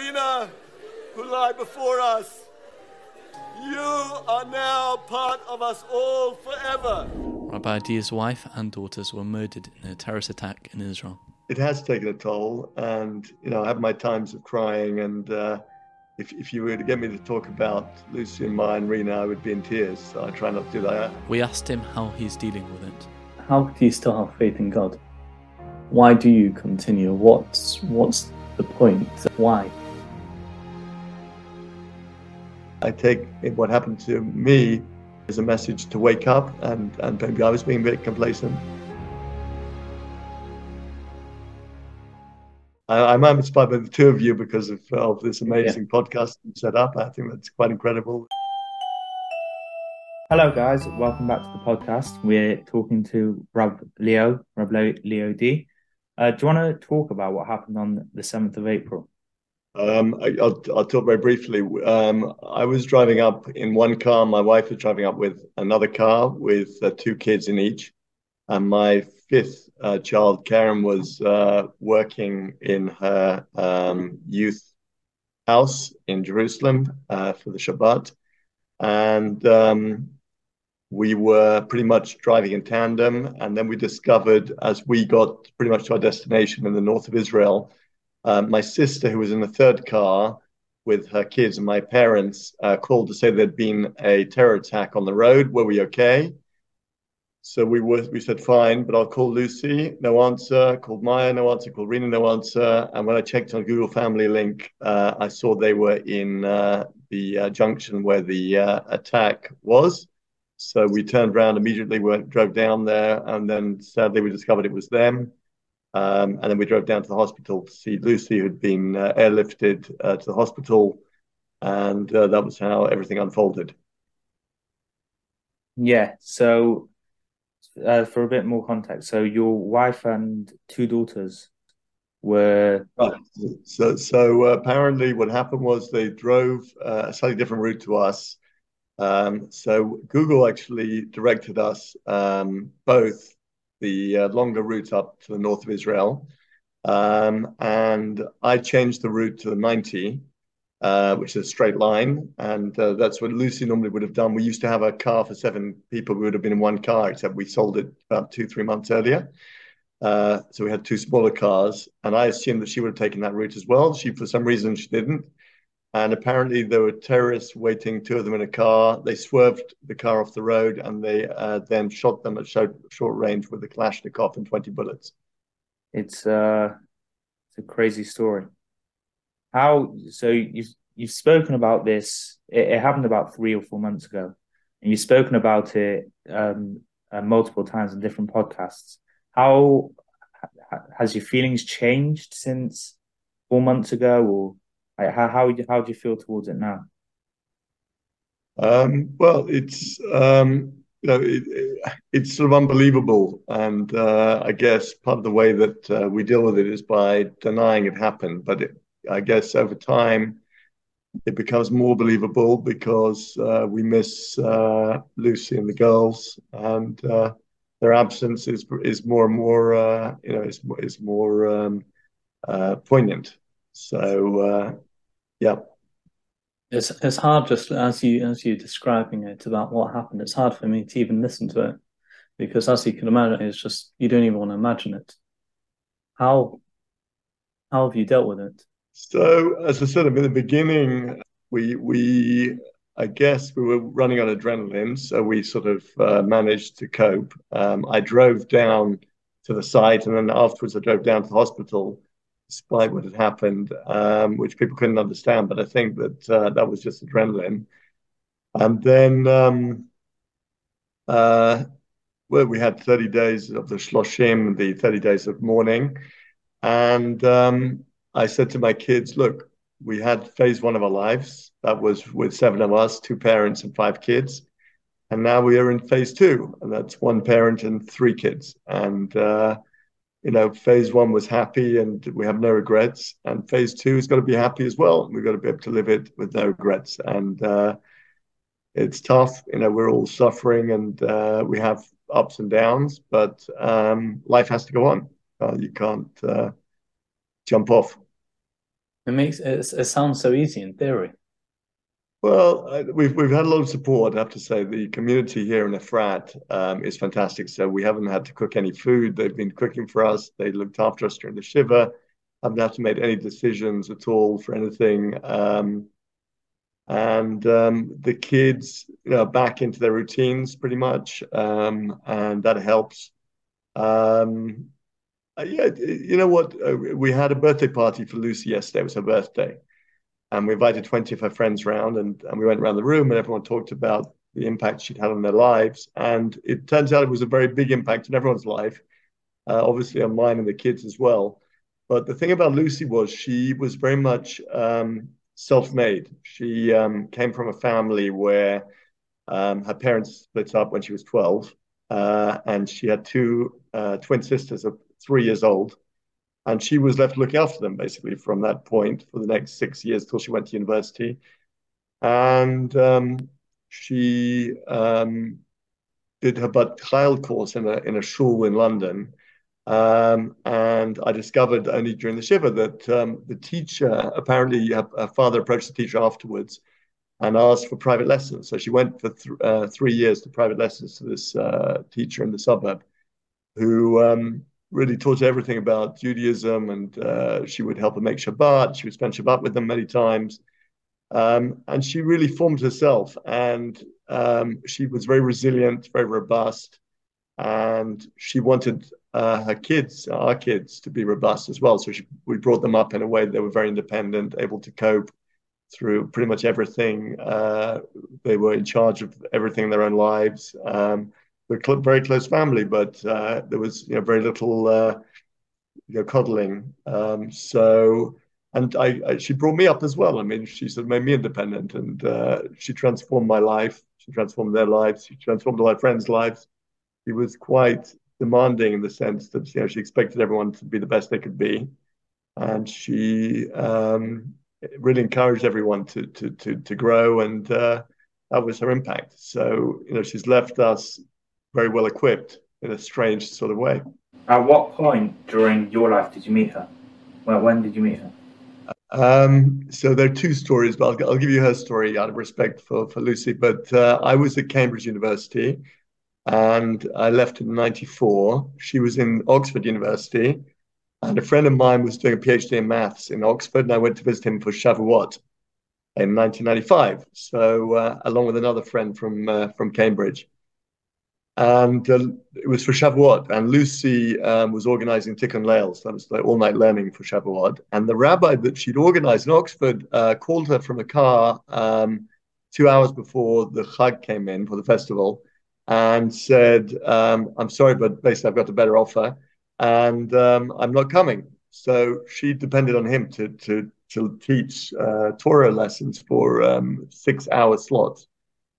Rena, who lie before us. You are now part of us all forever. Rabbi Adia's wife and daughters were murdered in a terrorist attack in Israel. It has taken a toll, and you know I have my times of crying. And uh, if, if you were to get me to talk about Lucy and Maya and Rena, I would be in tears. So I try not to do that. We asked him how he's dealing with it. How do you still have faith in God? Why do you continue? What's what's the point? Why? I take what happened to me as a message to wake up, and, and maybe I was being a bit complacent. I, am inspired by the two of you because of, of this amazing yeah. podcast you set up. I think that's quite incredible. Hello, guys. Welcome back to the podcast. We're talking to Rob Leo, Rob Leo Dee. Uh, do you want to talk about what happened on the 7th of April? Um, I, will I'll talk very briefly. Um, I was driving up in one car. My wife was driving up with another car with uh, two kids in each. And my fifth uh, child, Keren, was uh, working in her um, youth house in Jerusalem uh, for the Shabbat. And um, we were pretty much driving in tandem. And then we discovered, as we got pretty much to our destination in the north of Israel, uh, my sister, who was in the third car with her kids and my parents, uh, called to say there'd been a terror attack on the road. Were we okay? So we were, we said fine, but I'll call Lucy. No answer. Called Maya. No answer. Called Rena. No answer. And when I checked on Google Family Link, uh, I saw they were in uh, the uh, junction where the uh, attack was. So we turned around immediately, went drove down there, and then sadly we discovered it was them. Um, and then we drove down to the hospital to see Lucy, who'd been uh, airlifted uh, to the hospital, and uh, that was how everything unfolded. Yeah. So, uh, for a bit more context, so your wife and two daughters were right. So, so uh, apparently, what happened was they drove uh, a slightly different route to us. Um, so Google actually directed us um, both the uh, longer route up to the north of Israel. Um, and I changed the route to the 90, uh, which is a straight line. And uh, that's what Lucy normally would have done. We used to have a car for seven people. We would have been in one car, except we sold it about two, three months earlier. Uh, so we had two smaller cars. And I assumed that she would have taken that route as well. She, for some reason, she didn't. And apparently, there were terrorists waiting, two of them in a car. They swerved the car off the road and they uh, then shot them at short, short range with a Kalashnikov and 20 bullets. It's, uh, it's a crazy story. How so? You've you've spoken about this. It, it happened about three or four months ago, and you've spoken about it um, uh, multiple times in different podcasts. How has your feelings changed since four months ago, or like how how how do you feel towards it now? Um, well, it's um, you know it, it, it's sort of unbelievable, and uh, I guess part of the way that uh, we deal with it is by denying it happened. But it, I guess over time, it becomes more believable because uh, we miss uh, Lucy and the girls, and uh, their absence is is more and more uh, you know is is more um, poignant. So yeah. It's it's hard just as you as you're describing it about what happened. It's hard for me to even listen to it because as you can imagine, it's just you don't even want to imagine it. How how have you dealt with it? So as I said in the beginning, we we I guess we were running on adrenaline, so we sort of uh, managed to cope. Um, I drove down to the site, and then afterwards I drove down to the hospital despite what had happened, um, which people couldn't understand. But I think that uh, that was just adrenaline. And then, um, uh, well, we had 30 days of the Shloshim, the 30 days of mourning. And um, I said to my kids, look, we had phase one of our lives. That was with seven of us, two parents and five kids. And now we are in phase two, and that's one parent and three kids. And uh, you know, phase one was happy and we have no regrets. And phase two is going to be happy as well. We've got to be able to live it with no regrets. And uh, it's tough. You know, we're all suffering and uh, we have ups and downs, but um, life has to go on. Uh, you can't uh, jump off. It makes it, it sounds so easy in theory. Well, we've we've had a lot of support. I have to say the community here in Efrat um, is fantastic. So we haven't had to cook any food. They've been cooking for us. They looked after us during the shiva. Haven't had to make any decisions at all for anything. Um, and um, the kids you know, back into their routines pretty much, um, and that helps. Um, uh, yeah, you know what? Uh, we had a birthday party for Lucy yesterday. It was her birthday and we invited 20 of her friends round and, and we went around the room and everyone talked about the impact she'd had on their lives. And it turns out it was a very big impact in everyone's life uh, obviously on mine and the kids as well. But the thing about lucy was she was very much um, self-made. She um, came from a family where um, her parents split up when she was 12 uh, and she had two uh, twin sisters of three years old and she was left looking after them basically from that point for the next six years till she went to university. And um, she um, did her Bat Chayil course in a in a shul in London. Um, and I discovered only during the shiva that um, the teacher apparently her, her, father approached the teacher afterwards and asked for private lessons. So she went for th uh, three years to private lessons to this uh, teacher in the suburb, who um, really taught her everything about Judaism, and uh, she would help her make Shabbat. She would spend Shabbat with them many times, um, and she really formed herself. And um, she was very resilient, very robust, and she wanted uh, her kids, our kids, to be robust as well. So she, we brought them up in a way that they were very independent, able to cope through pretty much everything. Uh, they were in charge of everything in their own lives. Um, we're very close family, but uh, there was you know very little uh, you know coddling. Um, so and I, I, she brought me up as well. I mean, she sort of made me independent, and uh, she transformed my life. She transformed their lives. She transformed all my friends' lives. She was quite demanding in the sense that you know she expected everyone to be the best they could be, and she um, really encouraged everyone to to to to grow, and uh, that was her impact. So you know, she's left us very well equipped in a strange sort of way. At what point during your life did you meet her? Well, when did you meet her? Um, so there are two stories, but I'll, I'll, give you her story out of respect for, for Lucy. But uh, I was at Cambridge University and I left in 94. She was in Oxford University and a friend of mine was doing a PhD in maths in Oxford and I went to visit him for Shavuot in 1995. So uh, along with another friend from, uh, from Cambridge and uh, it was for Shavuot. And Lucy um, was organizing Tikkun Leil, so that was like all night learning for Shavuot. And the rabbi that she'd organized in Oxford uh, called her from a car um, two hours before the Chag came in for the festival and said, um, I'm sorry, but basically I've got a better offer and um, I'm not coming. So she depended on him to, to, to teach uh, Torah lessons for um, six hour slots.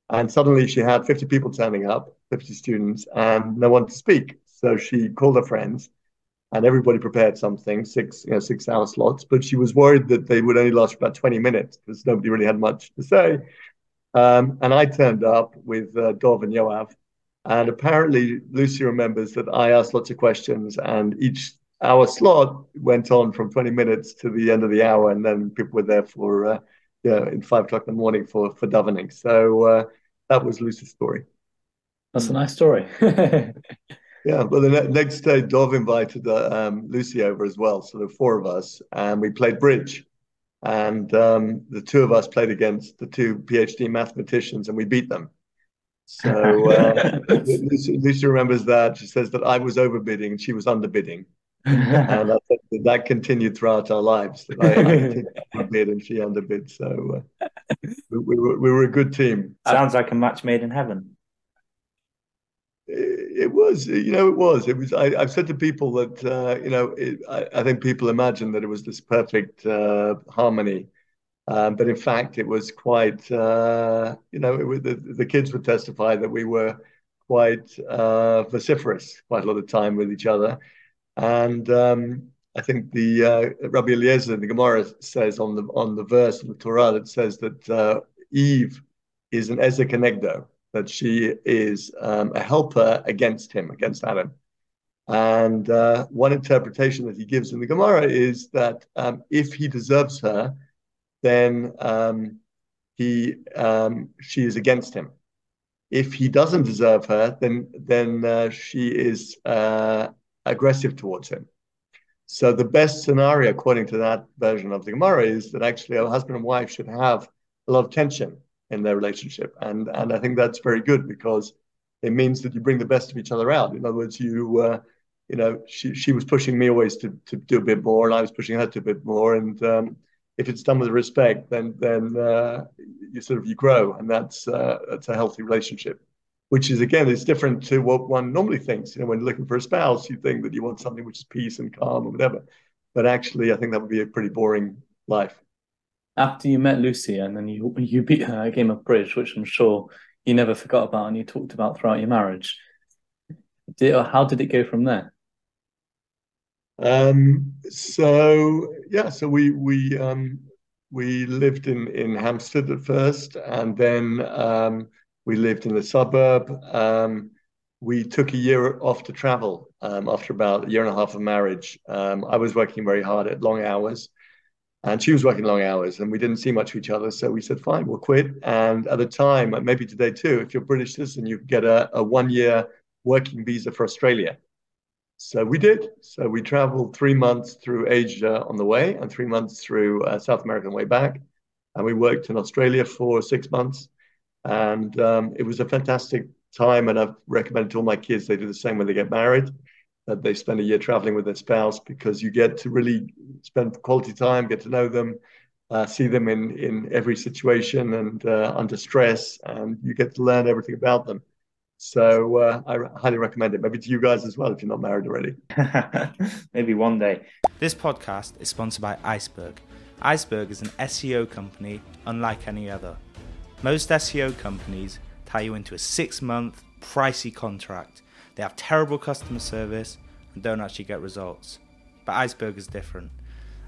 And suddenly she had 50 people turning up 50 students and no one to speak. So she called her friends and everybody prepared something, six, you know, six hour slots, but she was worried that they would only last about 20 minutes because nobody really had much to say. Um, and I turned up with uh, Dov and Yoav. And apparently, Lucy remembers that I asked lots of questions, and each hour slot went on from 20 minutes to the end of the hour. And then people were there for, uh, know, in five o'clock in the morning for, for davening. So uh, that was Lucy's story. That's a nice story. yeah, but the ne- next day, Dov invited uh, um, Lucy over as well. So the four of us, and we played bridge. And um, the two of us played against the two PhD mathematicians, and we beat them. So uh, Lucy, Lucy, remembers that. She says that I was overbidding and she was underbidding. and that, that continued throughout our lives. That I, I bid and she underbid. So uh, we, we, were, we were a good team. Sounds like a match made in heaven it was, you know, it was. It was. I, have said to people that, uh, you know, it, I, I, think people imagine that it was this perfect uh, harmony, um, but in fact, it was quite. Uh, you know, it, the, the kids would testify that we were quite uh, vociferous quite a lot of time with each other, and um, I think the uh, Rabbi Eliezer, the Gemara says on the on the verse of the Torah that says that uh, Eve is an Ezer Kenegdo that she is um, a helper against him, against Adam. And uh, one interpretation that he gives in the Gemara is that um, if he deserves her, then um, he um, she is against him. If he doesn't deserve her, then then uh, she is uh, aggressive towards him. So the best scenario, according to that version of the Gemara, is that actually a husband and wife should have a lot of tension in their relationship, and and I think that's very good because it means that you bring the best of each other out. In other words, you uh, you know she she was pushing me always to to do a bit more, and I was pushing her to a bit more, and um, if it's done with respect, then then uh, you sort of you grow, and that's uh, that's a healthy relationship. Which is again, it's different to what one normally thinks. You know, when you're looking for a spouse, you think that you want something which is peace and calm or whatever. But actually, I think that would be a pretty boring life. After you met Lucy and then you you beat her a game of bridge, which I'm sure you never forgot about and you talked about throughout your marriage. Did, how did it go from there? Um, so yeah, so we we um, we lived in in Hampstead at first, and then um, we lived in the suburb. Um, we took a year off to travel um, after about a year and a half of marriage. Um, I was working very hard at long hours, and she was working long hours, and we didn't see much of each other. So we said, "Fine, we'll quit." And at the time, maybe today too, if you're British citizen, you get a, a one year working visa for Australia. So we did. So we traveled three months through Asia on the way and three months through uh, South America on the way back. And we worked in Australia for six months. And um, it was a fantastic time. And I've recommended to all my kids they do the same when they get married, that they spend a year traveling with their spouse because you get to really spend quality time, get to know them, uh, see them in, in every situation and uh, under stress, and you get to learn everything about them. So uh, I highly recommend it. Maybe to you guys as well if you're not married already. Maybe one day. This podcast is sponsored by Iceberg. Iceberg is an SEO company unlike any other. Most SEO companies tie you into a six month pricey contract. They have terrible customer service and don't actually get results. But Iceberg is different.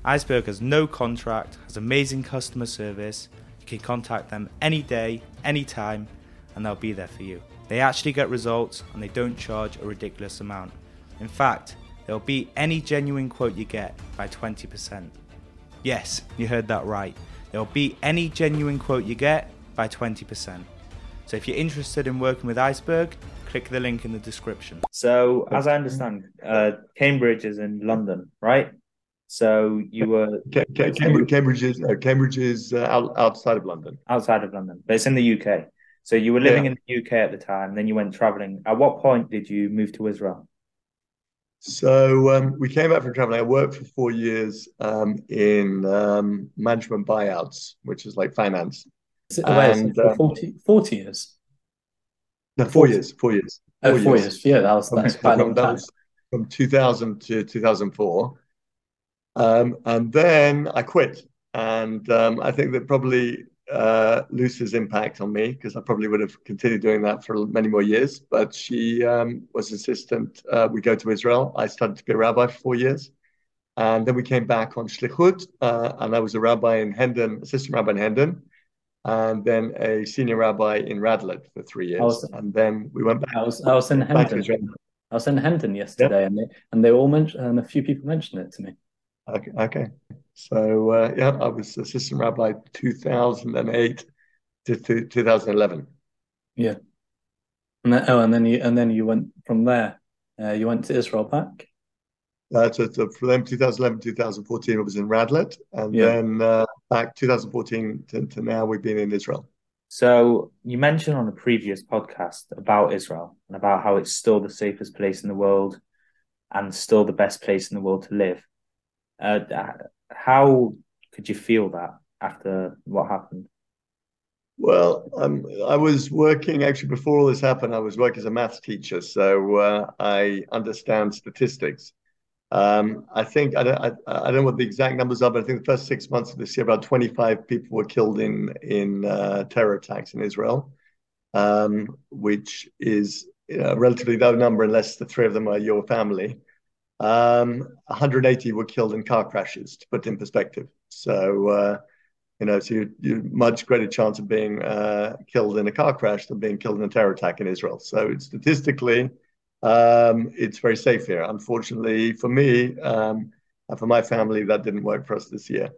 Iceberg has no contract, has amazing customer service. You can contact them any day, anytime, and they'll be there for you. They actually get results and they don't charge a ridiculous amount. In fact, they'll beat any genuine quote you get by 20%. Yes, you heard that right. They'll beat any genuine quote you get by 20%. So if you're interested in working with Iceberg, click the link in the description. So, as I understand, uh, Cambridge is in London, right? So you were Cambridge, Cambridge is uh, Cambridge is uh, outside of London. Outside of London, but it's in the UK. So you were living yeah. in the UK at the time, then you went traveling. At what point did you move to Israel? So um, we came back from traveling. I worked for four years um, in um, management buyouts, which is like finance. and, uh, 40, 40 years? No, four 40. years. Four years. Four oh, four years. years. Yeah, that was that's quite a long time. From 2000 to 2004. Um, and then I quit. And um, I think that probably uh, Lucy's impact on me because I probably would have continued doing that for many more years. But she um, was assistant. Uh, we go to Israel. I started to be a rabbi for four years. And then we came back on Shlichut, uh, and I was a rabbi in Hendon, assistant rabbi in Hendon, and then a senior rabbi in Radlett for three years. Was, and then we went back. I was, I was in Hendon. I was in Hendon yesterday, and, they, and they all mentioned, and a few people mentioned it to me. Okay. okay. So uh, yeah, I was assistant rabbi 2008 to 2011. Yeah. And then, oh, and then you and then you went from there. Uh, you went to Israel back. Uh, for them, 2011, 2014, I was in Radlett, and yeah. then uh, back 2014 to, to now, we've been in Israel. So you mentioned on a previous podcast about Israel and about how it's still the safest place in the world and still the best place in the world to live. Uh, how could you feel that after what happened? Well, um, I was working actually before all this happened. I was working as a maths teacher, so uh, I understand statistics. Um, I think I don't, I, I, don't know what the exact numbers are, but I think the first six months of this year, about 25 people were killed in in uh, terror attacks in Israel, um, which is a relatively low number unless the three of them are your family. Um, 180 were killed in car crashes, to put in perspective. So, uh, you know, so you, you much greater chance of being uh, killed in a car crash than being killed in a terror attack in Israel. So statistically, um, it's very safe here. Unfortunately for me um, and for my family, that didn't work for us this year.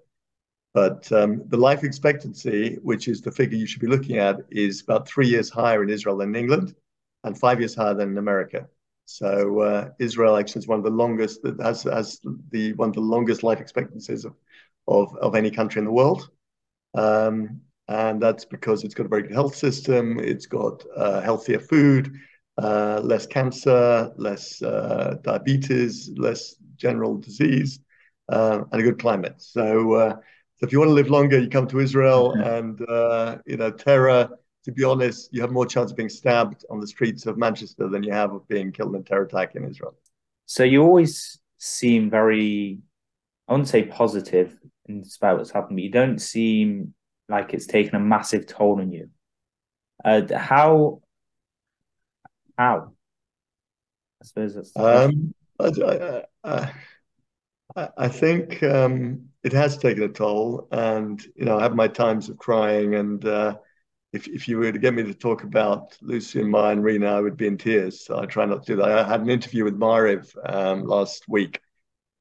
But um, the life expectancy, which is the figure you should be looking at, is about three years higher in Israel than in England and five years higher than in America. So uh, Israel actually is one of the longest has has the one of the longest life expectancies of of, of any country in the world. Um, and that's because it's got a very good health system, it's got uh, healthier food, uh, less cancer, less uh, diabetes, less general disease, uh, and a good climate. So, uh, so if you want to live longer, you come to Israel, and uh, you know terror. To be honest, you have more chance of being stabbed on the streets of Manchester than you have of being killed in a terror attack in Israel. So you always seem very, I wouldn't say positive in spite what's happened, but you don't seem like it's taken a massive toll on you. Uh, how? How? I suppose. Um, I, I, I, I think um, it has taken a toll, and you know, I have my times of crying, and uh, if if you were to get me to talk about Lucy and Maya and Rena, I would be in tears. So I try not to do that. I had an interview with Maariv um, last week,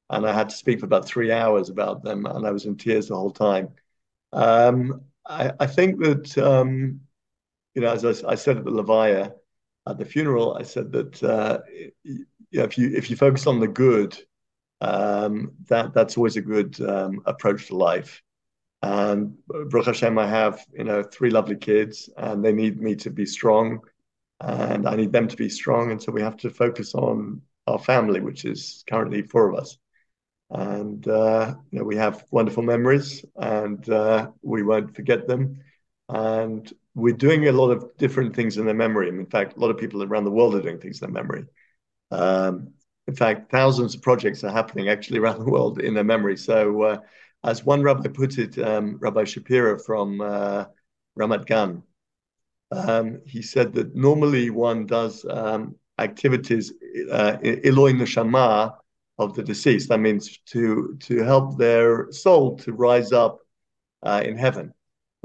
and I had to speak for about three hours about them, and I was in tears the whole time. Um, I, I, think that um, you know, as I, I, said at the Levaya at the funeral, I said that uh, if you if you focus on the good, um, that that's always a good um, approach to life. And Baruch Hashem, I have you know three lovely kids, and they need me to be strong, and I need them to be strong, and so we have to focus on our family, which is currently four of us and uh, you know we have wonderful memories, and uh, we won't forget them. And we're doing a lot of different things in their memory. In fact, a lot of people around the world are doing things in their memory. Um, in fact, thousands of projects are happening actually around the world in their memory. So, uh, as one rabbi put it, um, Rabbi Shapiro from uh, Ramat Gan, um, he said that normally one does um, activities uh, Eloi Neshama of the deceased. That means to to help their soul to rise up uh, in heaven.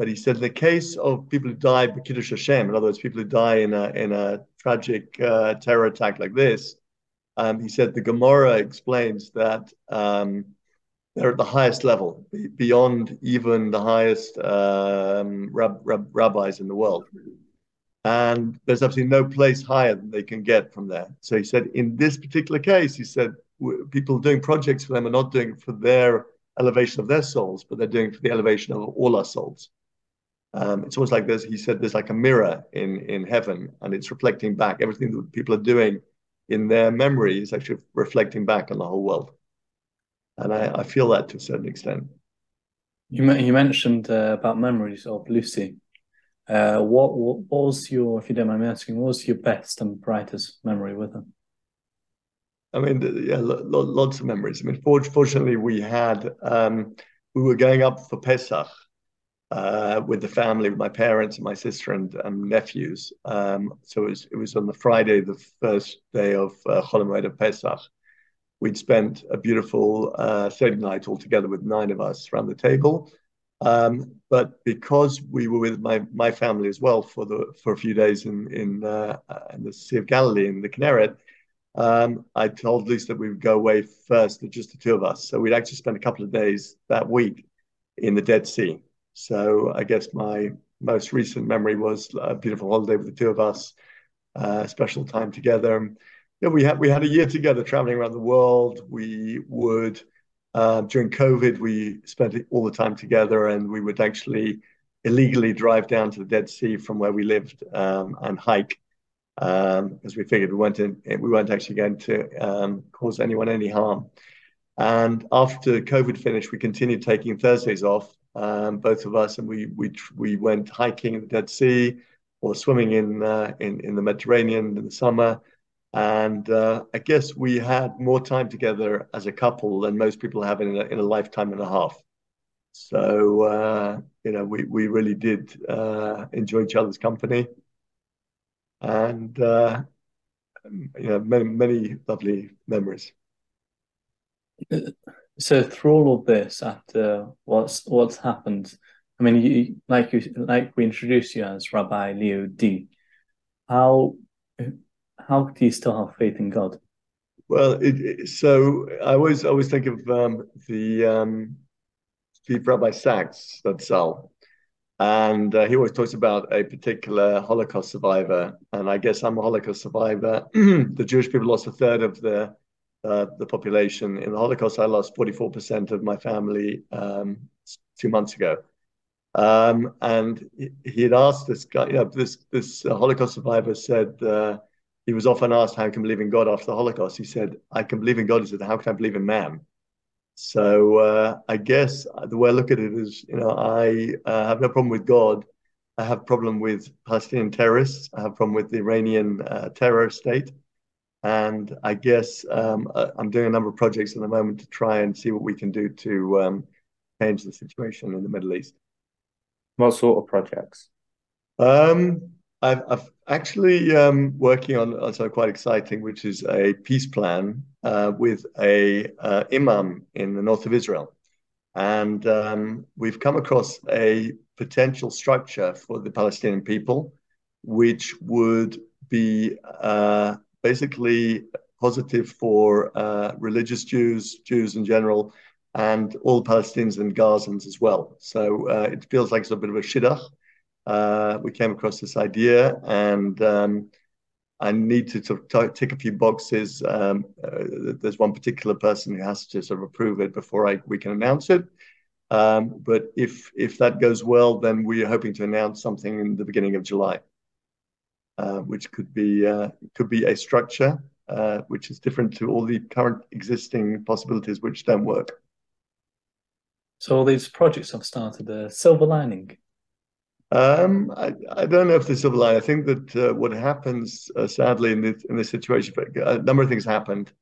But he said in the case of people who die b'kiddush Hashem, in other words, people who die in a in a tragic uh, terror attack like this, um, he said the Gemara explains that um, they're at the highest level, beyond even the highest um, rab, rab, rabbis in the world. And there's absolutely no place higher than they can get from there. So he said, in this particular case, he said people doing projects for them are not doing it for their elevation of their souls, but they're doing it for the elevation of all our souls. Um, it's almost like there's, he said, there's like a mirror in in heaven, and it's reflecting back everything that people are doing in their memory is actually reflecting back on the whole world. And I, I feel that to a certain extent. You you mentioned uh, about memories of Lucy. Uh, what, what was your, if you don't mind me asking, what was your best and brightest memory with her? I mean, yeah, lots of memories. I mean, fortunately, we had um, we were going up for Pesach uh, with the family, with my parents and my sister and um, nephews. Um, so it was it was on the Friday, the first day of uh, Pesach. We'd spent a beautiful uh, Seder night all together with nine of us around the table. Um, but because we were with my my family as well for the for a few days in in, uh, in the Sea of Galilee in the Kinneret, um, I told Lucy that we would go away first, just the two of us. So we'd actually spend a couple of days that week in the Dead Sea. So I guess my most recent memory was a beautiful holiday with the two of us, uh, special time together. Yeah, we had we had a year together traveling around the world. We would uh, during COVID we spent all the time together, and we would actually illegally drive down to the Dead Sea from where we lived um, and hike um, because we figured we weren't in, we weren't actually going to um, cause anyone any harm. And after COVID finished, we continued taking Thursdays off, um, both of us, and we we we went hiking in the Dead Sea or swimming in uh, in in the Mediterranean in the summer. And uh, I guess we had more time together as a couple than most people have in a, in a lifetime and a half. So uh, you know, we we really did uh, enjoy each other's company and uh, you know many many lovely memories. So through all of this, after what's what's happened, I mean, you, like you like we introduced you as Rabbi Leo Dee. How how do you still have faith in God? Well, it, so I always always think of um, the um, Chief Rabbi Sacks, that's Al, and uh, he always talks about a particular Holocaust survivor. And I guess I'm a Holocaust survivor. the Jewish people lost a third of the uh, the population in the Holocaust. I lost 44% of my family um, two months ago. Um, and he had asked this guy, you know, this this uh, Holocaust survivor said uh, he was often asked how can believe in God after the Holocaust. He said, "I can believe in God." He said, "How can I believe in man?" So uh, I guess the way I look at it is, you know, I uh, have no problem with God. I have problem with Palestinian terrorists. I have problem with the Iranian uh, terror state. And I guess um, uh, I'm doing a number of projects at the moment to try and see what we can do to um, change the situation in the Middle East. What sort of projects? Um, I've, I've actually um, working on, on something quite exciting, which is a peace plan uh, with a uh, imam in the north of Israel, and um, we've come across a potential structure for the Palestinian people, which would be uh, basically positive for uh, religious Jews, Jews in general, and all Palestinians and Gazans as well. So uh, it feels like it's a bit of a shidduch. Uh, we came across this idea, and um, I need to sort of tick a few boxes. Um, uh, there's one particular person who has to sort of approve it before I, we can announce it. Um, but if if that goes well, then we are hoping to announce something in the beginning of July, uh, which could be uh, could be a structure uh, which is different to all the current existing possibilities which don't work. So all these projects have started. A silver lining. Um, I, I don't know if the silver lining. I think that uh, what happens, uh, sadly, in this in this situation, but a number of things happened.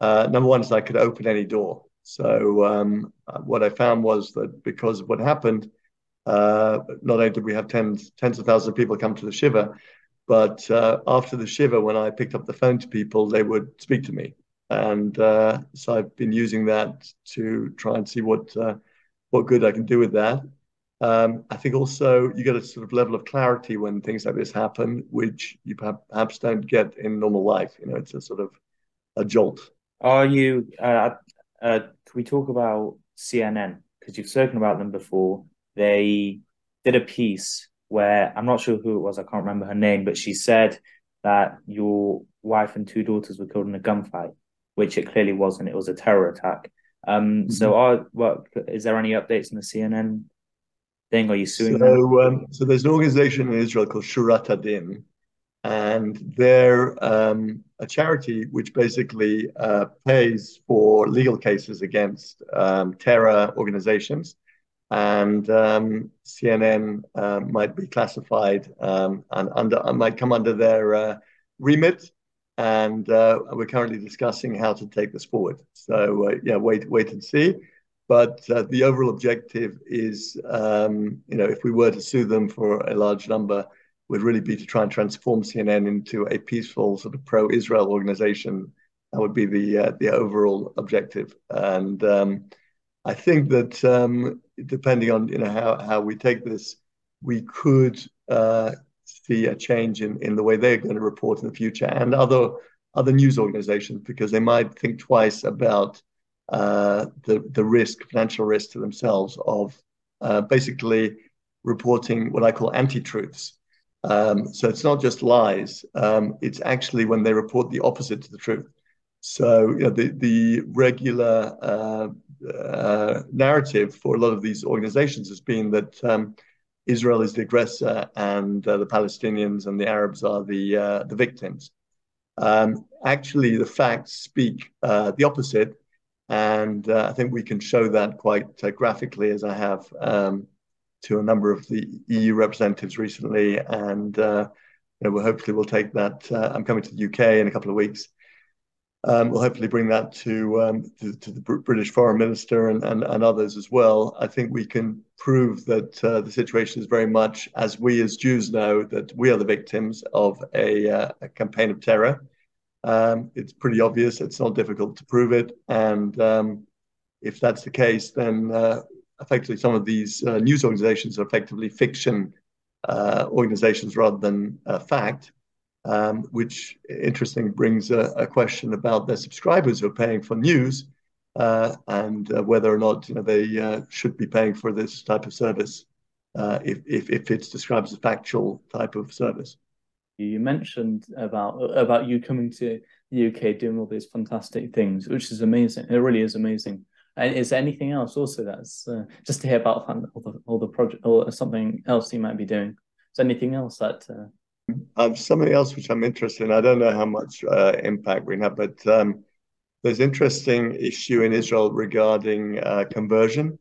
Uh, number one is I could open any door. So um, uh, what I found was that because of what happened, uh, not only did we have tens tens of thousands of people come to the shiva, but uh, after the shiva, when I picked up the phone to people, they would speak to me, and so I've been using that to try and see what what good I can do with that. Um, I think also you get a sort of level of clarity when things like this happen, which you perhaps don't get in normal life. You know, it's a sort of a jolt. Are you? Uh, uh, can we talk about CNN because you've spoken about them before? They did a piece where I'm not sure who it was. I can't remember her name, but she said that your wife and two daughters were killed in a gunfight, which it clearly wasn't. It was a terror attack. Um, mm-hmm. So, are what is there any updates on the CNN thing? Are you suing so, them? Um, so there's an organization in Israel called Shurat HaDin, and they're um, a charity which basically uh, pays for legal cases against um, terror organizations. And um, CNN uh, might be classified um, and under might come under their uh, remit and uh, we're currently discussing how to take this forward. So uh, yeah, wait, wait and see. But uh, the overall objective is, um, you know, if we were to sue them for a large number, would really be to try and transform CNN into a peaceful sort of pro-Israel organization. That would be the uh, the overall objective. And um, I think that um, depending on you know how how we take this, we could uh, see a change in, in the way they're going to report in the future and other other news organizations because they might think twice about uh, the the risk, financial risk to themselves of uh, basically reporting what I call anti-truths. Um, so it's not just lies; um, it's actually when they report the opposite to the truth. So you know, the the regular uh, uh narrative for a lot of these organizations has been that um, Israel is the aggressor and uh, the Palestinians and the Arabs are the uh, the victims. Um, actually, the facts speak uh, the opposite, and uh, I think we can show that quite graphically, as I have um, to a number of the EU representatives recently, and you know, we'll hopefully we'll take that. I'm coming to the UK in a couple of weeks, um, we'll hopefully bring that to, um, to, to the British Foreign Minister and, and, and, others as well. I think we can prove that uh, the situation is very much as we as Jews know that we are the victims of a, uh, a campaign of terror. Um, it's pretty obvious. It's not difficult to prove it. And um, if that's the case, then uh, effectively some of these uh, news organizations are effectively fiction uh, organizations rather than fact. Um, which interesting brings a, a, question about their subscribers who are paying for news uh, and uh, whether or not you know they uh, should be paying for this type of service uh, if, if if it's described as a factual type of service. You mentioned about about you coming to the UK doing all these fantastic things, which is amazing. It really is amazing. And is there anything else also that's uh, just to hear about all the all the project or something else you might be doing? Is there anything else that? Uh... Um, something else which I'm interested in. I don't know how much uh, impact we have, but um, there's interesting issue in Israel regarding uh, conversion.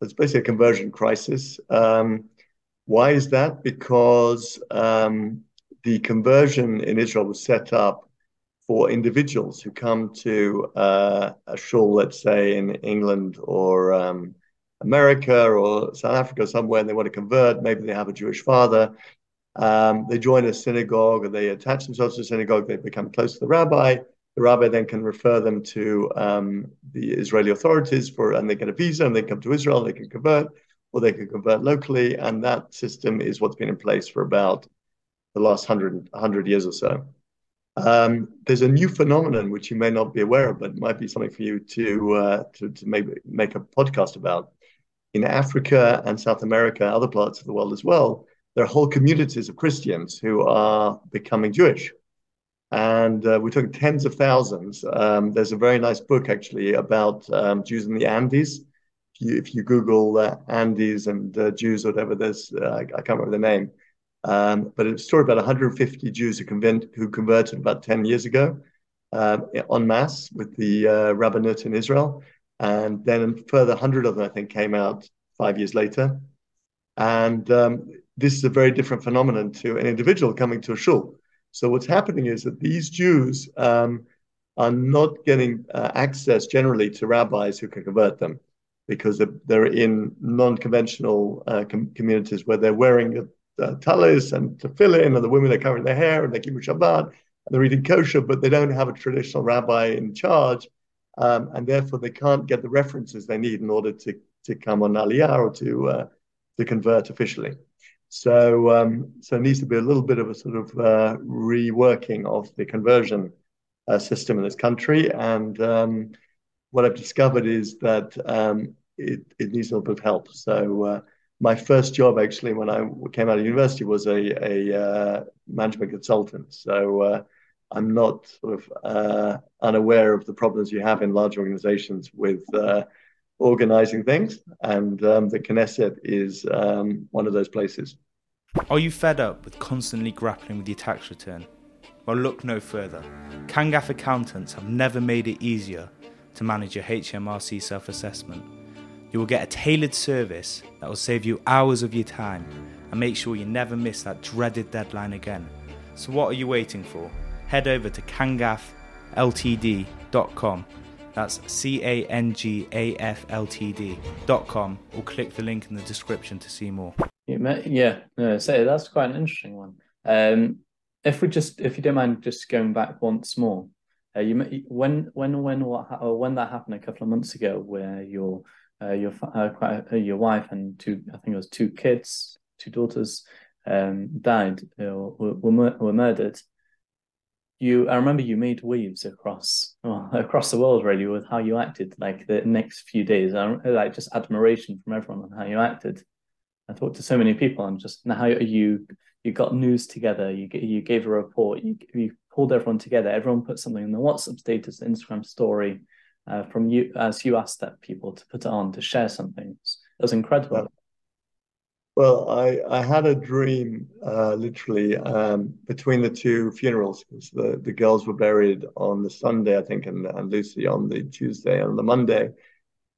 It's basically a conversion crisis. Um, why is that? Because um, the conversion in Israel was set up for individuals who come to uh, a shul, let's say in England or um, America or South Africa, somewhere, and they want to convert. Maybe they have a Jewish father. Um, they join a synagogue or they attach themselves to a synagogue. They become close to the rabbi. The rabbi then can refer them to um, the Israeli authorities for, and they get a visa and they come to Israel. They can convert, or they can convert locally, and that system is what's been in place for about the last 100, 100 years or so. Um, there's a new phenomenon which you may not be aware of, but it might be something for you to uh, to, to maybe make a podcast about. In Africa and South America, other parts of the world as well, there are whole communities of Christians who are becoming Jewish, and uh, we're talking tens of thousands. Um, there's a very nice book actually about um, Jews in the Andes. If you, if you Google uh, Andes and uh, Jews or whatever, there's uh, I can't remember the name um, but it's a story about 150 Jews who, who converted about 10 years ago um, en masse with the uh, rabbinate in Israel. And then a further 100 of them, I think, came out five years later. And um, this is a very different phenomenon to an individual coming to a shul. So what's happening is that these Jews um, are not getting uh, access generally to rabbis who can convert them because they're, in non-conventional uh, com- communities where they're wearing a uh, talis and tefillin, and the women are covering their hair and they keep Shabbat, and they're eating kosher, but they don't have a traditional rabbi in charge, um, and therefore they can't get the references they need in order to to come on Aliyah or to uh, to convert officially. So um, so it needs to be a little bit of a sort of uh, reworking of the conversion uh, system in this country, and um, what I've discovered is that um, it, it needs a little bit of help. So uh, my first job actually when I came out of university was a, a uh, management consultant. So uh, I'm not sort of uh, unaware of the problems you have in large organizations with organizing things, and um, the Knesset is um, one of those places. Are you fed up with constantly grappling with your tax return? Well, look no further. Cangaf accountants have never made it easier to manage your HMRC self assessment. You will get a tailored service that will save you hours of your time and make sure you never miss that dreaded deadline again. So, what are you waiting for? Head over to cangafltd.com. That's C A N G A F L T D.com or click the link in the description to see more. Yeah, no, so that's quite an interesting one. Um, if we just, if you don't mind, just going back once more, uh, you when when when what when that happened a couple of months ago, where your uh, your uh, uh, your wife and two I think it was two kids, two daughters, um, died or were, were, were murdered. You, I remember you made waves across well, across the world really with how you acted. Like the next few days, I, like just admiration from everyone on how you acted. I talked to so many people and just how you you got news together. You you gave a report. You you pulled everyone together. Everyone put something in the WhatsApp status, Instagram story uh, from you as you asked that people to put it on to share something. It was incredible. Well, I, I had a dream uh, literally um, between the two funerals because the, the girls were buried on the Sunday, I think, and, and Lucy on the Tuesday. And on the Monday,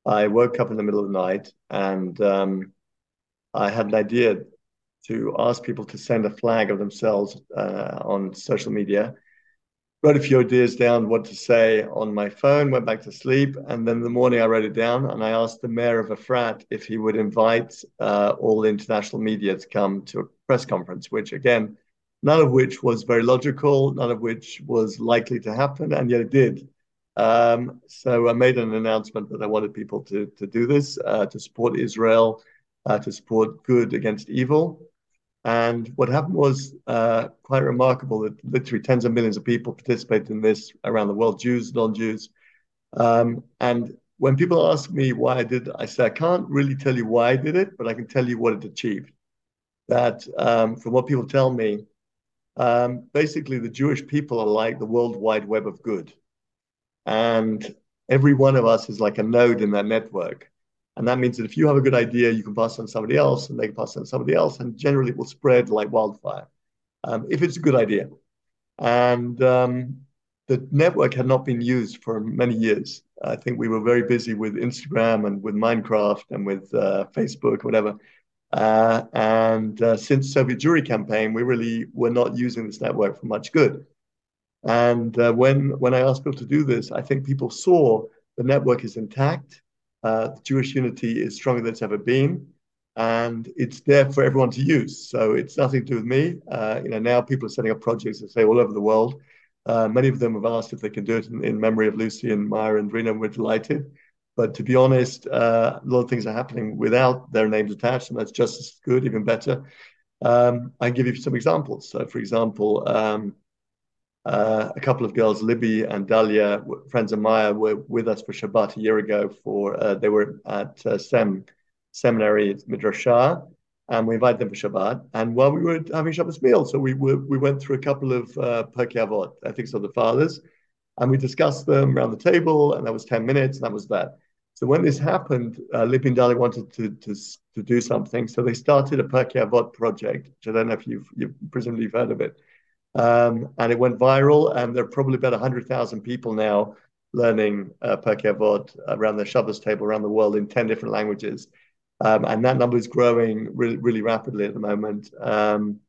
I woke up in the middle of the night and um, I had an idea to ask people to send a flag of themselves uh, on social media wrote a few ideas down what to say on my phone, went back to sleep. And then the morning, I wrote it down and I asked the mayor of Efrat if he would invite uh, all the international media to come to a press conference, which again, none of which was very logical, none of which was likely to happen, and yet it did. Um, so I made an announcement that I wanted people to, to do this, uh, to support Israel, uh, to support good against evil. And what happened was uh, quite remarkable that literally tens of millions of people participated in this around the world, Jews, non-Jews. Um, and when people ask me why I did it, I say I can't really tell you why I did it, but I can tell you what it achieved. That um, from what people tell me, um, basically the Jewish people are like the world wide web of good. And every one of us is like a node in that network. And that means that if you have a good idea, you can pass on somebody else, and they can pass on somebody else, and generally it will spread like wildfire um, if it's a good idea. And um, the network had not been used for many years. I think we were very busy with Instagram and with Minecraft and with uh, Facebook, whatever. Uh, and uh, since Soviet Jewry campaign, we really were not using this network for much good. And uh, when when I asked people to do this, I think people saw the network is intact uh, Jewish unity is stronger than it's ever been, and it's there for everyone to use. So it's nothing to do with me. Uh, you know, now people are setting up projects, I say, all over the world. Uh, many of them have asked if they can do it in, in memory of Lucy and Maya and Rina. We're delighted. But to be honest, uh, a lot of things are happening without their names attached, and that's just as good, even better. Um, I can give you some examples. So, for example, um, uh, a couple of girls, Libby and Dalia, friends of Maya, were with us for Shabbat a year ago. For uh, they were at uh, Sem seminary Midrashah, and we invited them for Shabbat. And while we were having Shabbat's meal, so we were, we went through a couple of uh, Pirkei Avot, I think so, the fathers, and we discussed them around the table, and that was ten minutes, and that was that. So when this happened, uh, Libby and Dalia wanted to, to to do something, so they started a Pirkei Avot project, which I don't know if you've, you've presumably heard of it um, and it went viral. And there are probably about 100,000 people now learning uh, Pirkei Avot around the Shabbos table around the world in 10 different languages. Um, and that number is growing really, really rapidly at the moment. Um,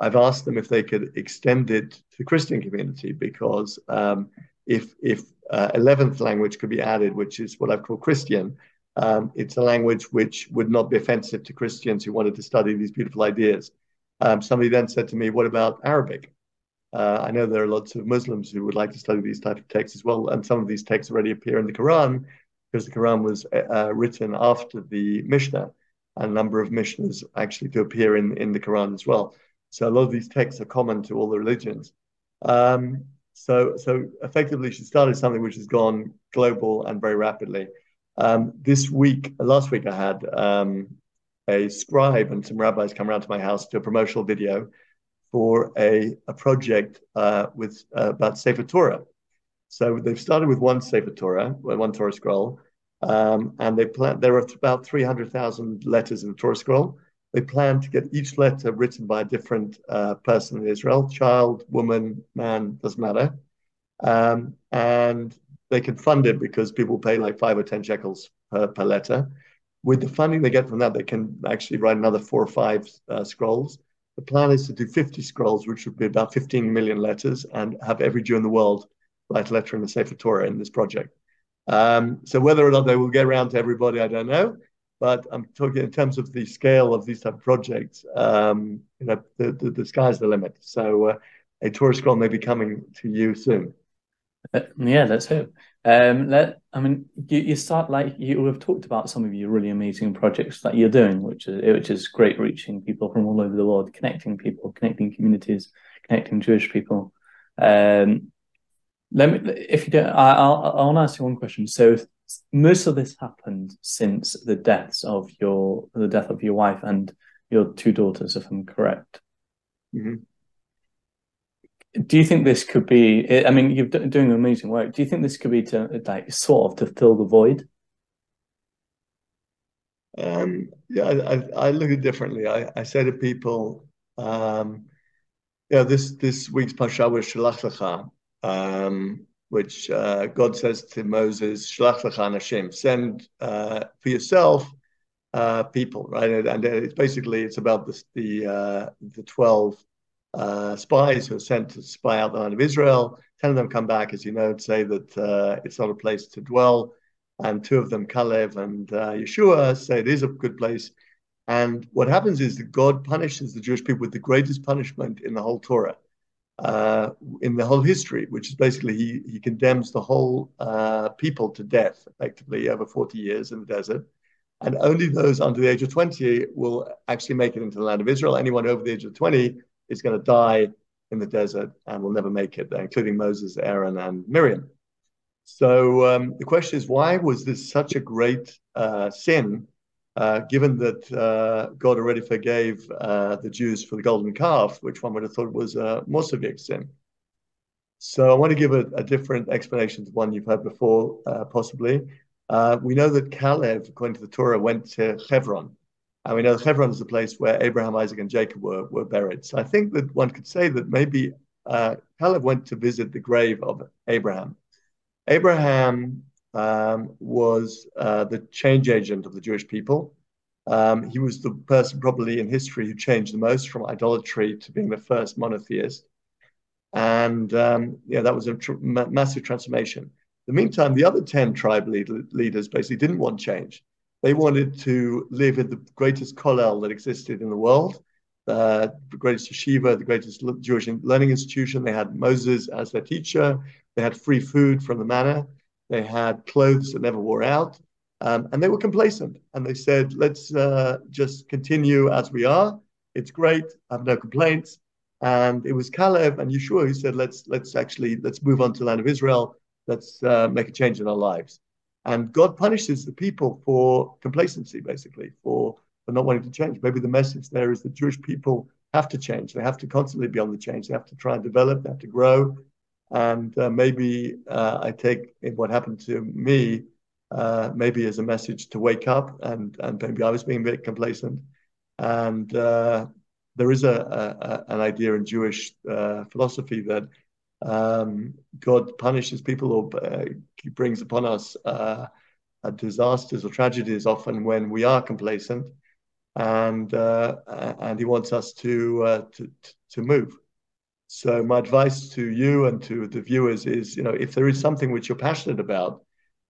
I've asked them if they could extend it to the Christian community because um, if if uh, 11th language could be added, which is what I've called Christian, um, it's a language which would not be offensive to Christians who wanted to study these beautiful ideas. Um, somebody then said to me, "What about Arabic?" Uh, I know there are lots of Muslims who would like to study these type of texts as well, and some of these texts already appear in the Quran because the Quran was uh, written after the Mishnah, and a number of Mishnahs actually do appear in, in the Quran as well. So a lot of these texts are common to all the religions. Um, so, so effectively, she started something which has gone global and very rapidly. Um, this week, last week, I had um, a scribe and some rabbis come around to my house to a promotional video for a, a project uh, with uh, about Sefer Torah. So they've started with one Sefer Torah, one Torah scroll, um, and they plan. There are about three hundred thousand letters in the Torah scroll. They plan to get each letter written by a different uh, person in Israel, child, woman, man, doesn't matter, um, and they can fund it because people pay like five or ten shekels per, per letter with the funding they get from that, they can actually write another four or five uh, scrolls. The plan is to do 50 scrolls, which would be about 15 million letters, and have every Jew in the world write a letter in the Sefer Torah in this project. Um, so whether or not they will get around to everybody, I don't know. But I'm talking in terms of the scale of these type of projects. Um, you know, the, the, the sky's the limit. So uh, a Torah scroll may be coming to you soon. Uh, yeah, let's hope. Um, let I mean, you, you start like you have talked about some of your really amazing projects that you're doing, which is which is great, reaching people from all over the world, connecting people, connecting communities, connecting Jewish people. Um, let me, if you don't, I, I'll I want to ask you one question. So, most of this happened since the deaths of your the death of your wife and your two daughters, if I'm correct. Mm-hmm do you think this could be i mean you're doing amazing work. Do you think this could be to like sort of to fill the void? Um, yeah I, I, look at it differently. I, I say to people um, yeah this this week's parsha was shalach lecha um, which uh, god says to moses shalach lecha nashim send uh, for yourself uh, people right? And, and, it's basically it's about this, the uh, the 12 uh, spies who are sent to spy out the land of Israel. Ten of them come back, as you know, and say that uh, it's not a place to dwell. And two of them, Kalev and uh, Yeshua, say it is a good place. And what happens is that God punishes the Jewish people with the greatest punishment in the whole Torah, uh, in the whole history, which is basically he, he condemns the whole uh, people to death, effectively, over 40 years in the desert. and only those under the age of 20 will actually make it into the land of Israel. Anyone over the age of 20 is going to die in the desert and will never make it, there, including Moses, Aaron, and Miriam. So um, the question is, why was this such a great uh, sin, uh, given that uh, God already forgave uh, the Jews for the golden calf, which one would have thought was a more severe sin? So I want to give a, a different explanation to one you've heard before, uh, possibly. Uh, we know that Caleb, according to the Torah, went to Hebron. And we know Hebron is the place where Abraham, Isaac, and Jacob were, were buried. So I think that one could say that maybe uh, Caleb went to visit the grave of Abraham. Abraham um, was uh, the change agent of the Jewish people. Um, he was the person probably in history who changed the most from idolatry to being the first monotheist. And um, yeah, that was a tr- massive transformation. In the meantime, the other 10 tribe lead- leaders basically didn't want change. They wanted to live in the greatest kollel that existed in the world, uh, the greatest yeshiva, the greatest Jewish learning institution. They had Moses as their teacher. They had free food from the manna. They had clothes that never wore out. Um, and they were complacent. And they said, let's uh, just continue as we are. It's great. I have no complaints. And it was Caleb and Yeshua who said, let's, let's actually, let's move on to the land of Israel let's uh, make a change in our lives. And God punishes the people for complacency, basically, for, for not wanting to change. Maybe the message there is that Jewish people have to change. They have to constantly be on the change. They have to try and develop. They have to grow. And uh, maybe uh, I take what happened to me uh, maybe as a message to wake up. And, and maybe I was being a bit complacent. And uh, there is a, a, an idea in Jewish uh, philosophy that um, God punishes people or uh, brings upon us uh, disasters or tragedies often when we are complacent, and uh, and He wants us to, uh, to to move. So my advice to you and to the viewers is, you know, if there is something which you're passionate about,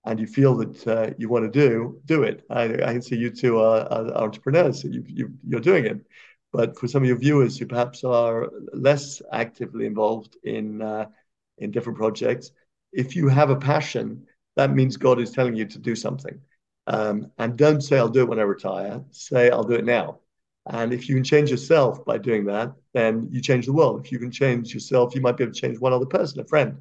and you feel that uh, you want to do, do it. I, I, can see you two are, are entrepreneurs, so you, you, you're doing it. But for some of your viewers who perhaps are less actively involved in uh, in different projects, if you have a passion, that means God is telling you to do something. Um, and don't say I'll do it when I retire. Say I'll do it now. And if you can change yourself by doing that, then you change the world. If you can change yourself, you might be able to change one other person, a friend.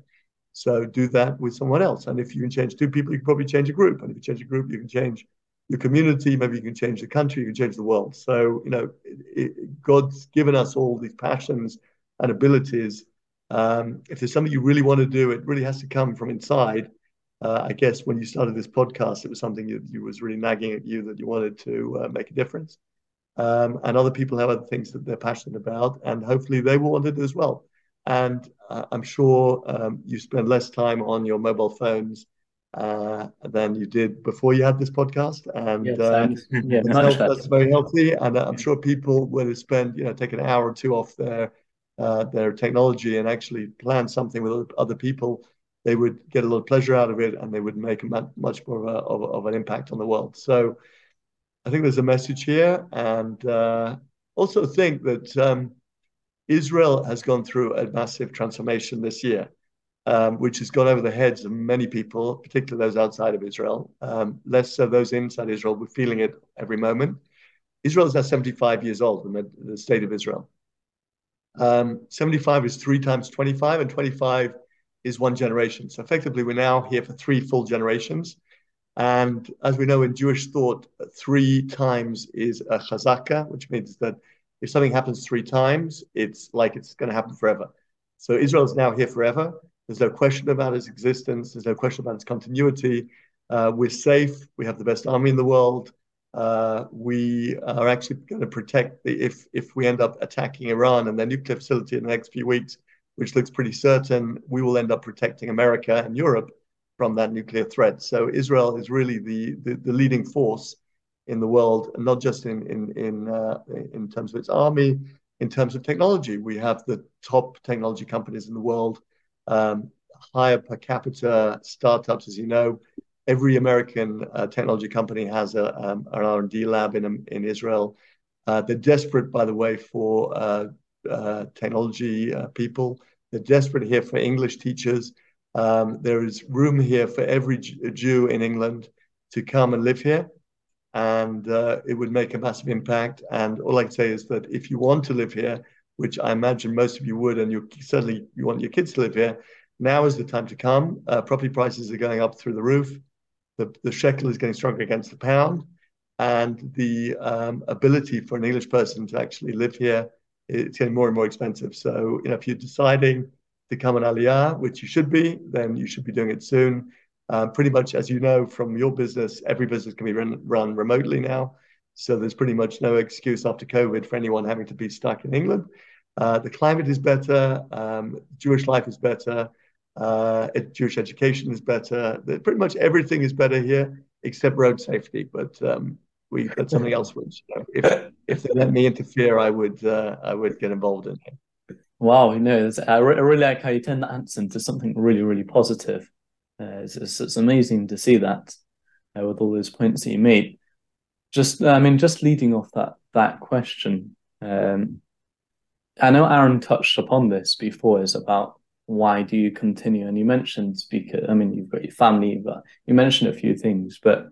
So do that with someone else. And if you can change two people, you can probably change a group. And if you change a group, you can change your community, maybe you can change the country, you can change the world. So, you know, it, it, God's given us all these passions and abilities. Um, if there's something you really want to do, it really has to come from inside. Uh, I guess when you started this podcast, it was something that you was really nagging at you that you wanted to uh, make a difference. Um, and other people have other things that they're passionate about, and hopefully they will want it as well. And uh, I'm sure um, you spend less time on your mobile phones uh, than you did before you had this podcast, and yes, uh, yeah, that's, that's very healthy. And I'm sure people will spend, you know, take an hour or two off their uh, their technology and actually plan something with other people. They would get a lot of pleasure out of it, and they would make a much more of, a, of, of an impact on the world. So, I think there's a message here, and uh, also think that um, Israel has gone through a massive transformation this year um, which has gone over the heads of many people, particularly those outside of Israel. Um, less so those inside Israel. We're feeling it every moment. Israel is now 75 years old, the, the state of Israel. Um, 75 is three times 25, and 25 is one generation. So effectively, we're now here for three full generations. And as we know in Jewish thought, three times is a chazaka, which means that if something happens three times, it's like it's going to happen forever. So Israel is now here forever. There's no question about its existence. There's no question about its continuity. Uh, we're safe. We have the best army in the world. Uh, we are actually going to protect the, if if we end up attacking Iran and their nuclear facility in the next few weeks, which looks pretty certain, we will end up protecting America and Europe from that nuclear threat. So Israel is really the the, the leading force in the world, and not just in in in uh, in terms of its army, in terms of technology. We have the top technology companies in the world um, higher per capita startups, as you know. Every American uh, technology company has a, um, an R&D lab in, in Israel. Uh, they're desperate, by the way, for uh, uh technology uh, people. They're desperate here for English teachers. Um, there is room here for every Jew in England to come and live here. and uh, it would make a massive impact. And all I can say is that if you want to live here, which I imagine most of you would, and you certainly you want your kids to live here, now is the time to come. Uh, property prices are going up through the roof. The, the shekel is getting stronger against the pound, and the um, ability for an English person to actually live here it's getting more and more expensive. So you know, if you're deciding to come an aliyah, which you should be, then you should be doing it soon. Um, pretty much, as you know from your business, every business can be run, run remotely now. So there's pretty much no excuse after COVID for anyone having to be stuck in England. Uh, the climate is better, um, Jewish life is better, uh, Jewish education is better. Pretty much everything is better here except road safety. But um, we that's something else. Which you know, if if they let me interfere, I would uh, I would get involved in it. Wow, you know, I, re- I really like how you turn that answer into something really really positive. Uh, it's, it's, it's, amazing to see that uh, with all those points that you made. Just, I mean, just leading off that that question, um, I know Aaron touched upon this before. Is about why do you continue? And you mentioned because I mean, you've got your family, but you mentioned a few things. But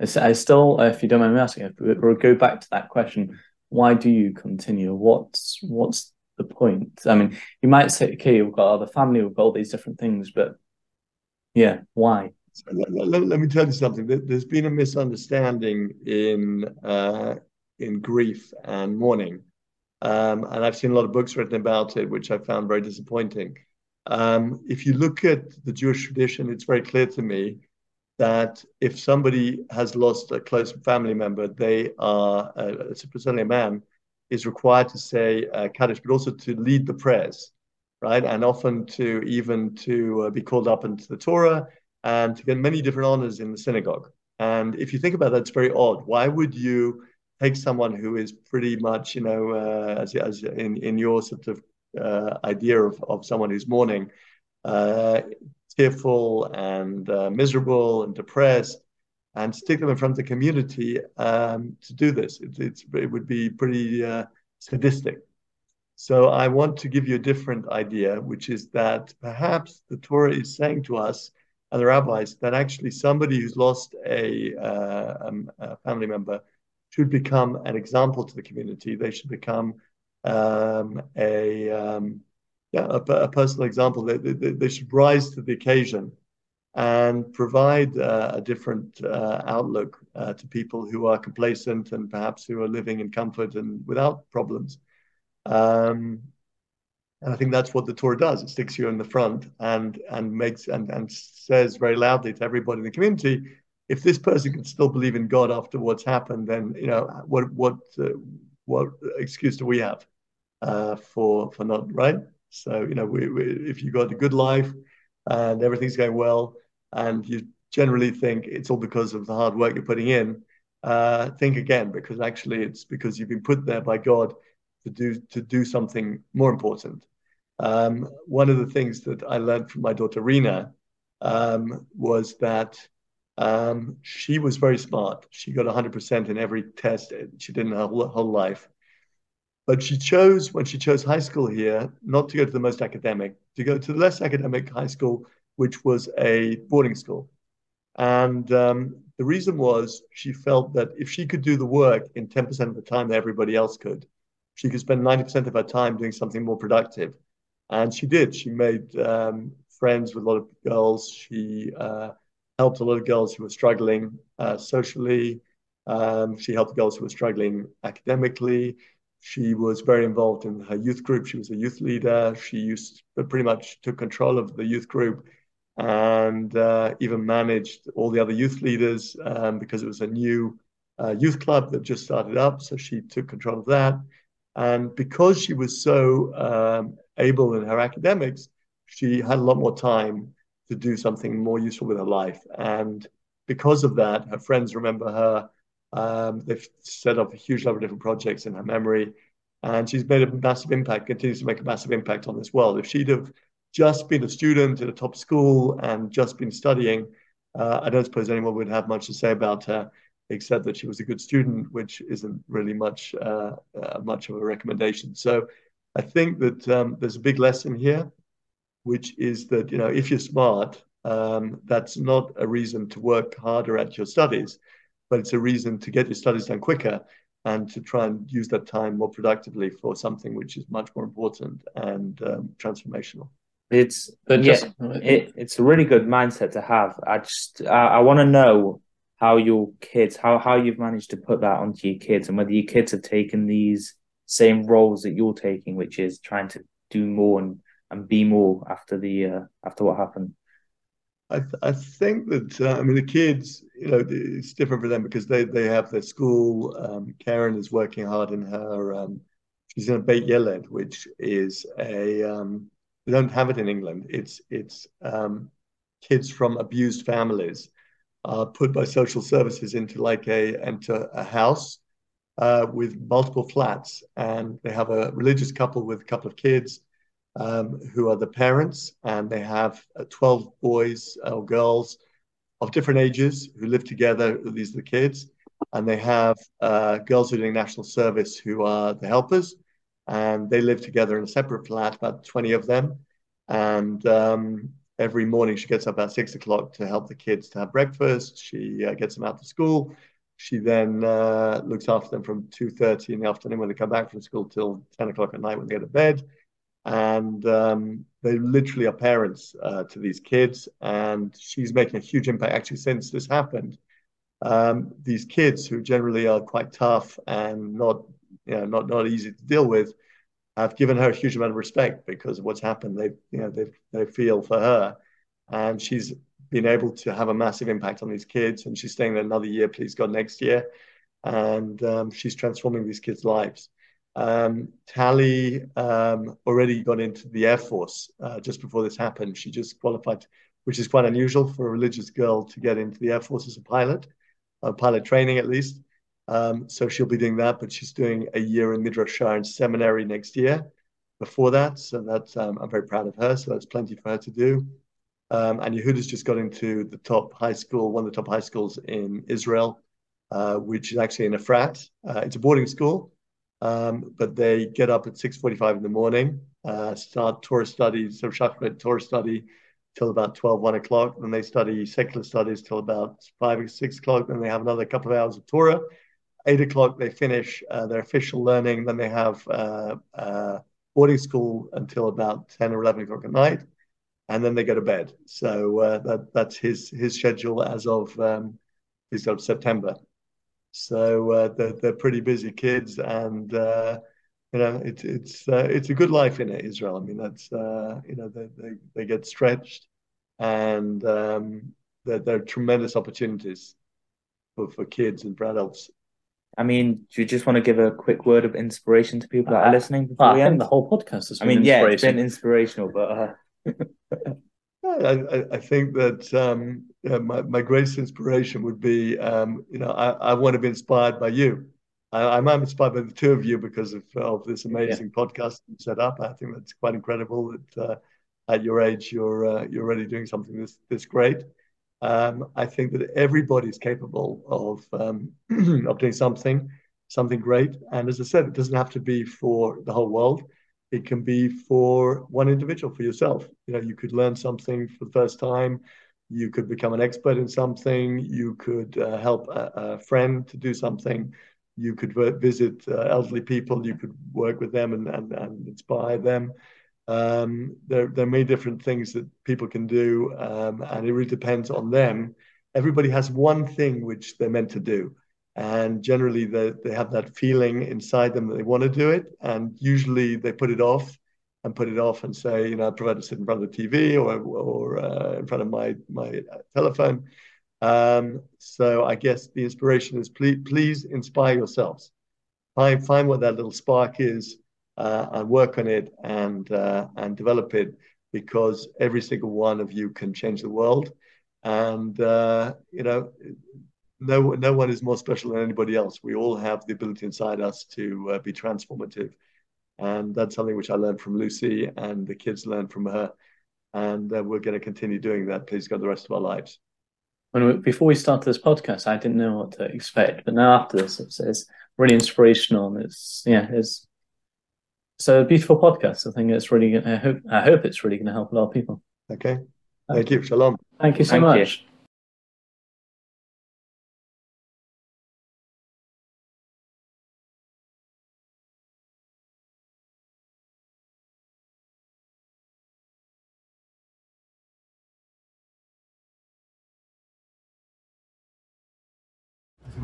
I still, if you don't mind me asking, if we go back to that question, why do you continue? What's what's the point? I mean, you might say, okay, we've got the family, we've got all these different things, but yeah, why? Let, let, let, me tell you something. There's been a misunderstanding in uh, in grief and mourning, um, and I've seen a lot of books written about it, which I found very disappointing. Um, if you look at the Jewish tradition, it's very clear to me that if somebody has lost a close family member, they are, uh, certainly a man, is required to say uh, Kaddish, but also to lead the prayers, right? And often to even to uh, be called up into the Torah and to get many different honors in the synagogue. And if you think about that, it's very odd. Why would you take someone who is pretty much, you know, uh, as, as in, in your sort of uh, idea of, of someone who's mourning, uh, tearful and uh, miserable and depressed, and stick them in front of the community um, to do this. It, it's, it would be pretty uh, sadistic. So I want to give you a different idea, which is that perhaps the Torah is saying to us and the rabbis that actually somebody who's lost a, uh, um, a family member should become an example to the community. They should become um, a um, yeah a, a, personal example. They, they, they, should rise to the occasion and provide uh, a different uh, outlook uh, to people who are complacent and perhaps who are living in comfort and without problems. Um, and I think that's what the Torah does. It sticks you in the front and and makes and and says very loudly to everybody in the community, if this person can still believe in God after what's happened, then you know what what uh, what excuse do we have? uh, for for not right. So you know, we, we, if you've got a good life and everything's going well, and you generally think it's all because of the hard work you're putting in, uh, think again because actually it's because you've been put there by God to do to do something more important. Um, one of the things that I learned from my daughter Rina um, was that um, she was very smart. She got 100% in every test she did in her whole, life. But she chose, when she chose high school here, not to go to the most academic, to go to the less academic high school, which was a boarding school. And um, the reason was she felt that if she could do the work in 10% of the time that everybody else could, she could spend 90% of her time doing something more productive. And she did. She made um, friends with a lot of girls. She uh, helped a lot of girls who were struggling uh, socially. Um, she helped girls who were struggling academically. She was very involved in her youth group. She was a youth leader. She used pretty much took control of the youth group and uh, even managed all the other youth leaders um, because it was a new uh, youth club that just started up. So she took control of that. And because she was so um, able in her academics, she had a lot more time to do something more useful with her life. And because of that, her friends remember her um, they've set up a huge number of different projects in her memory, and she's made a massive impact, continues to make a massive impact on this world. If she'd have just been a student at a top school and just been studying, uh, I don't suppose anyone would have much to say about her, except that she was a good student, which isn't really much uh, uh, much of a recommendation. So I think that um, there's a big lesson here, which is that you know if you're smart, um, that's not a reason to work harder at your studies but it's a reason to get your studies done quicker and to try and use that time more productively for something which is much more important and um, transformational. It's but yeah, just, it, it's a really good mindset to have. I just I, I want to know how your kids how how you've managed to put that onto your kids and whether your kids have taken these same roles that you're taking, which is trying to do more and, and be more after the uh, after what happened. I, th- I think that uh, I mean the kids, you know, it's different for them because they they have their school. Um, Keren is working hard in her. Um, she's in a Beit Yeled, which is a um, they don't have it in England. It's it's um, kids from abused families are put by social services into like a into a house uh, with multiple flats, and they have a religious couple with a couple of kids um, who are the parents, and they have uh, 12 boys or girls of different ages who live together. These are the kids. And they have uh, girls who are doing national service who are the helpers, and they live together in a separate flat, about 20 of them. And um, every morning she gets up at six o'clock to help the kids to have breakfast. She uh, gets them out to school. She then uh, looks after them from 2.30 in the afternoon when they come back from school till 10 o'clock at night when they go to bed and um, they literally are parents uh, to these kids. And she's making a huge impact actually since this happened. Um, these kids who generally are quite tough and not, you know, not not easy to deal with, have given her a huge amount of respect because of what's happened. They, you know, they they feel for her, and she's been able to have a massive impact on these kids. And she's staying there another year, please God, next year, and um, she's transforming these kids' lives. Um, Tali um, already got into the Air Force uh, just before this happened. She just qualified, which is quite unusual for a religious girl to get into the Air Force as a pilot, uh, pilot training at least. Um, so she'll be doing that, but she's doing a year in Midrash and seminary next year before that. So that's um, I'm very proud of her. So that's plenty for her to do. Um, and Yehuda's just got into the top high school, one of the top high schools in Israel, uh, which is actually in Efrat. Uh, it's a boarding school, um, but they get up at 6.45 in the morning, uh, start Torah studies, so Shachrit Torah study till about 12, 1 o'clock. Then they study secular studies till about 5 or 6 o'clock. Then they have another couple of hours of Torah. 8 o'clock, they finish uh, their official learning. Then they have uh, uh boarding school until about 10 or 11 o'clock at night. And then they go to bed. So uh, that, that's his his schedule as of um, of September. So uh, they're, they're pretty busy kids, and uh, you know it's it's uh, it's a good life in Israel. I mean that's uh, you know they, they, they get stretched, and um, there, there are tremendous opportunities for, for kids and for adults. I mean, do you just want to give a quick word of inspiration to people that are uh, listening before I we end? The whole podcast has I mean, yeah, it's been inspirational, but uh, I, I, think that um, my, my greatest inspiration would be, um, you know, I, I want to be inspired by you. I, am inspired by the two of you because of, of this amazing yeah. podcast set up. I think that's quite incredible that uh, at your age you're uh, you're already doing something this this great. Um, I think that everybody is capable of um, of doing something something great. And as I said, it doesn't have to be for the whole world it can be for one individual, for yourself. You know, you could learn something for the first time. You could become an expert in something. You could uh, help a, a, friend to do something. You could visit uh, elderly people. You could work with them and, and, and inspire them. Um, there, there are many different things that people can do, um, and it really depends on them. Everybody has one thing which they're meant to do and generally they, they have that feeling inside them that they want to do it and usually they put it off and put it off and say you know i prefer to sit in front of the tv or, or uh, in front of my my telephone. Um, so i guess the inspiration is please, please inspire yourselves. Find find what that little spark is uh, and work on it and uh, and develop it because every single one of you can change the world. And uh, you know no, no one is more special than anybody else. We all have the ability inside us to uh, be transformative. And that's something which I learned from Lucy and the kids learned from her. And uh, we're going to continue doing that, please God, the rest of our lives. When we, before we started this podcast, I didn't know what to expect, but now after this, it's, it's really inspirational. And it's yeah, it's it's a beautiful podcast. I think it's really. I hope I hope it's really going to help a lot of people. Okay, thank you. Shalom. Thank you so Thank much. You.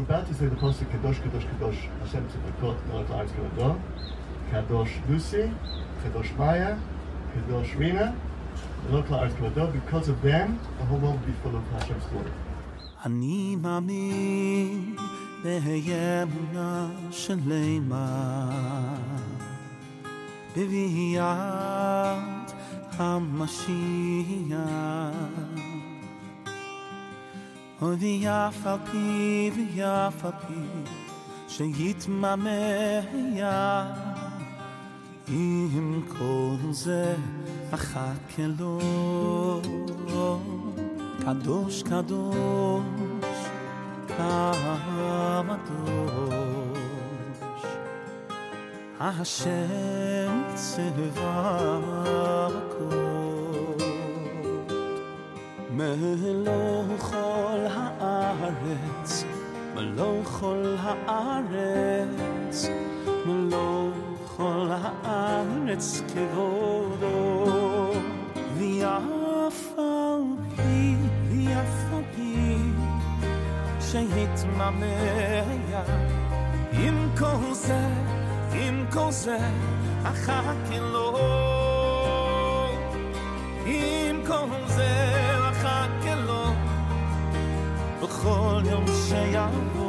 about to say the Pasuk Kadosh, Kadosh, Kadosh, Hashem Tzevaot, Melech La'aretz Gavado, Kadosh Lucy, Kadosh Maya, Kadosh Rina, because of them, the whole world will be full of Hashem's glory. אני מאמין באמונה שלמה בביאת המשיח. ויף על פי ויף על פי שיתממח עם כל זה אחכה לו קדוש קדוש קדוש השם צבאות מלוא כל הארץ מלוא כל הארץ מלוא כל הארץ כבודו ויף על פי ויף על פי שהתממח עם כל זה עם כל זה אחכה לו עם כל זה 我留下阳光。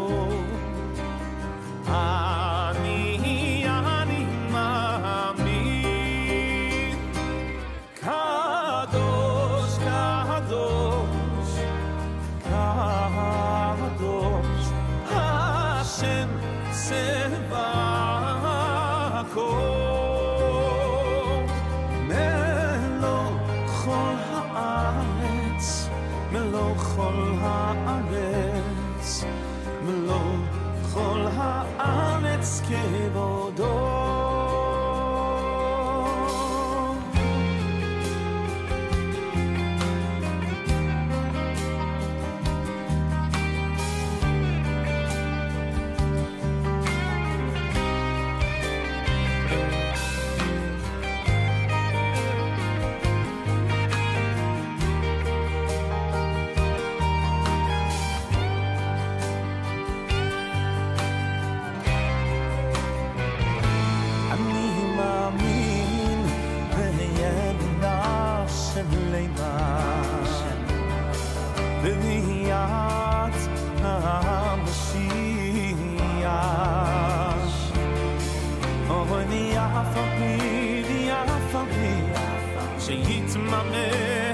for me. She eats my milk.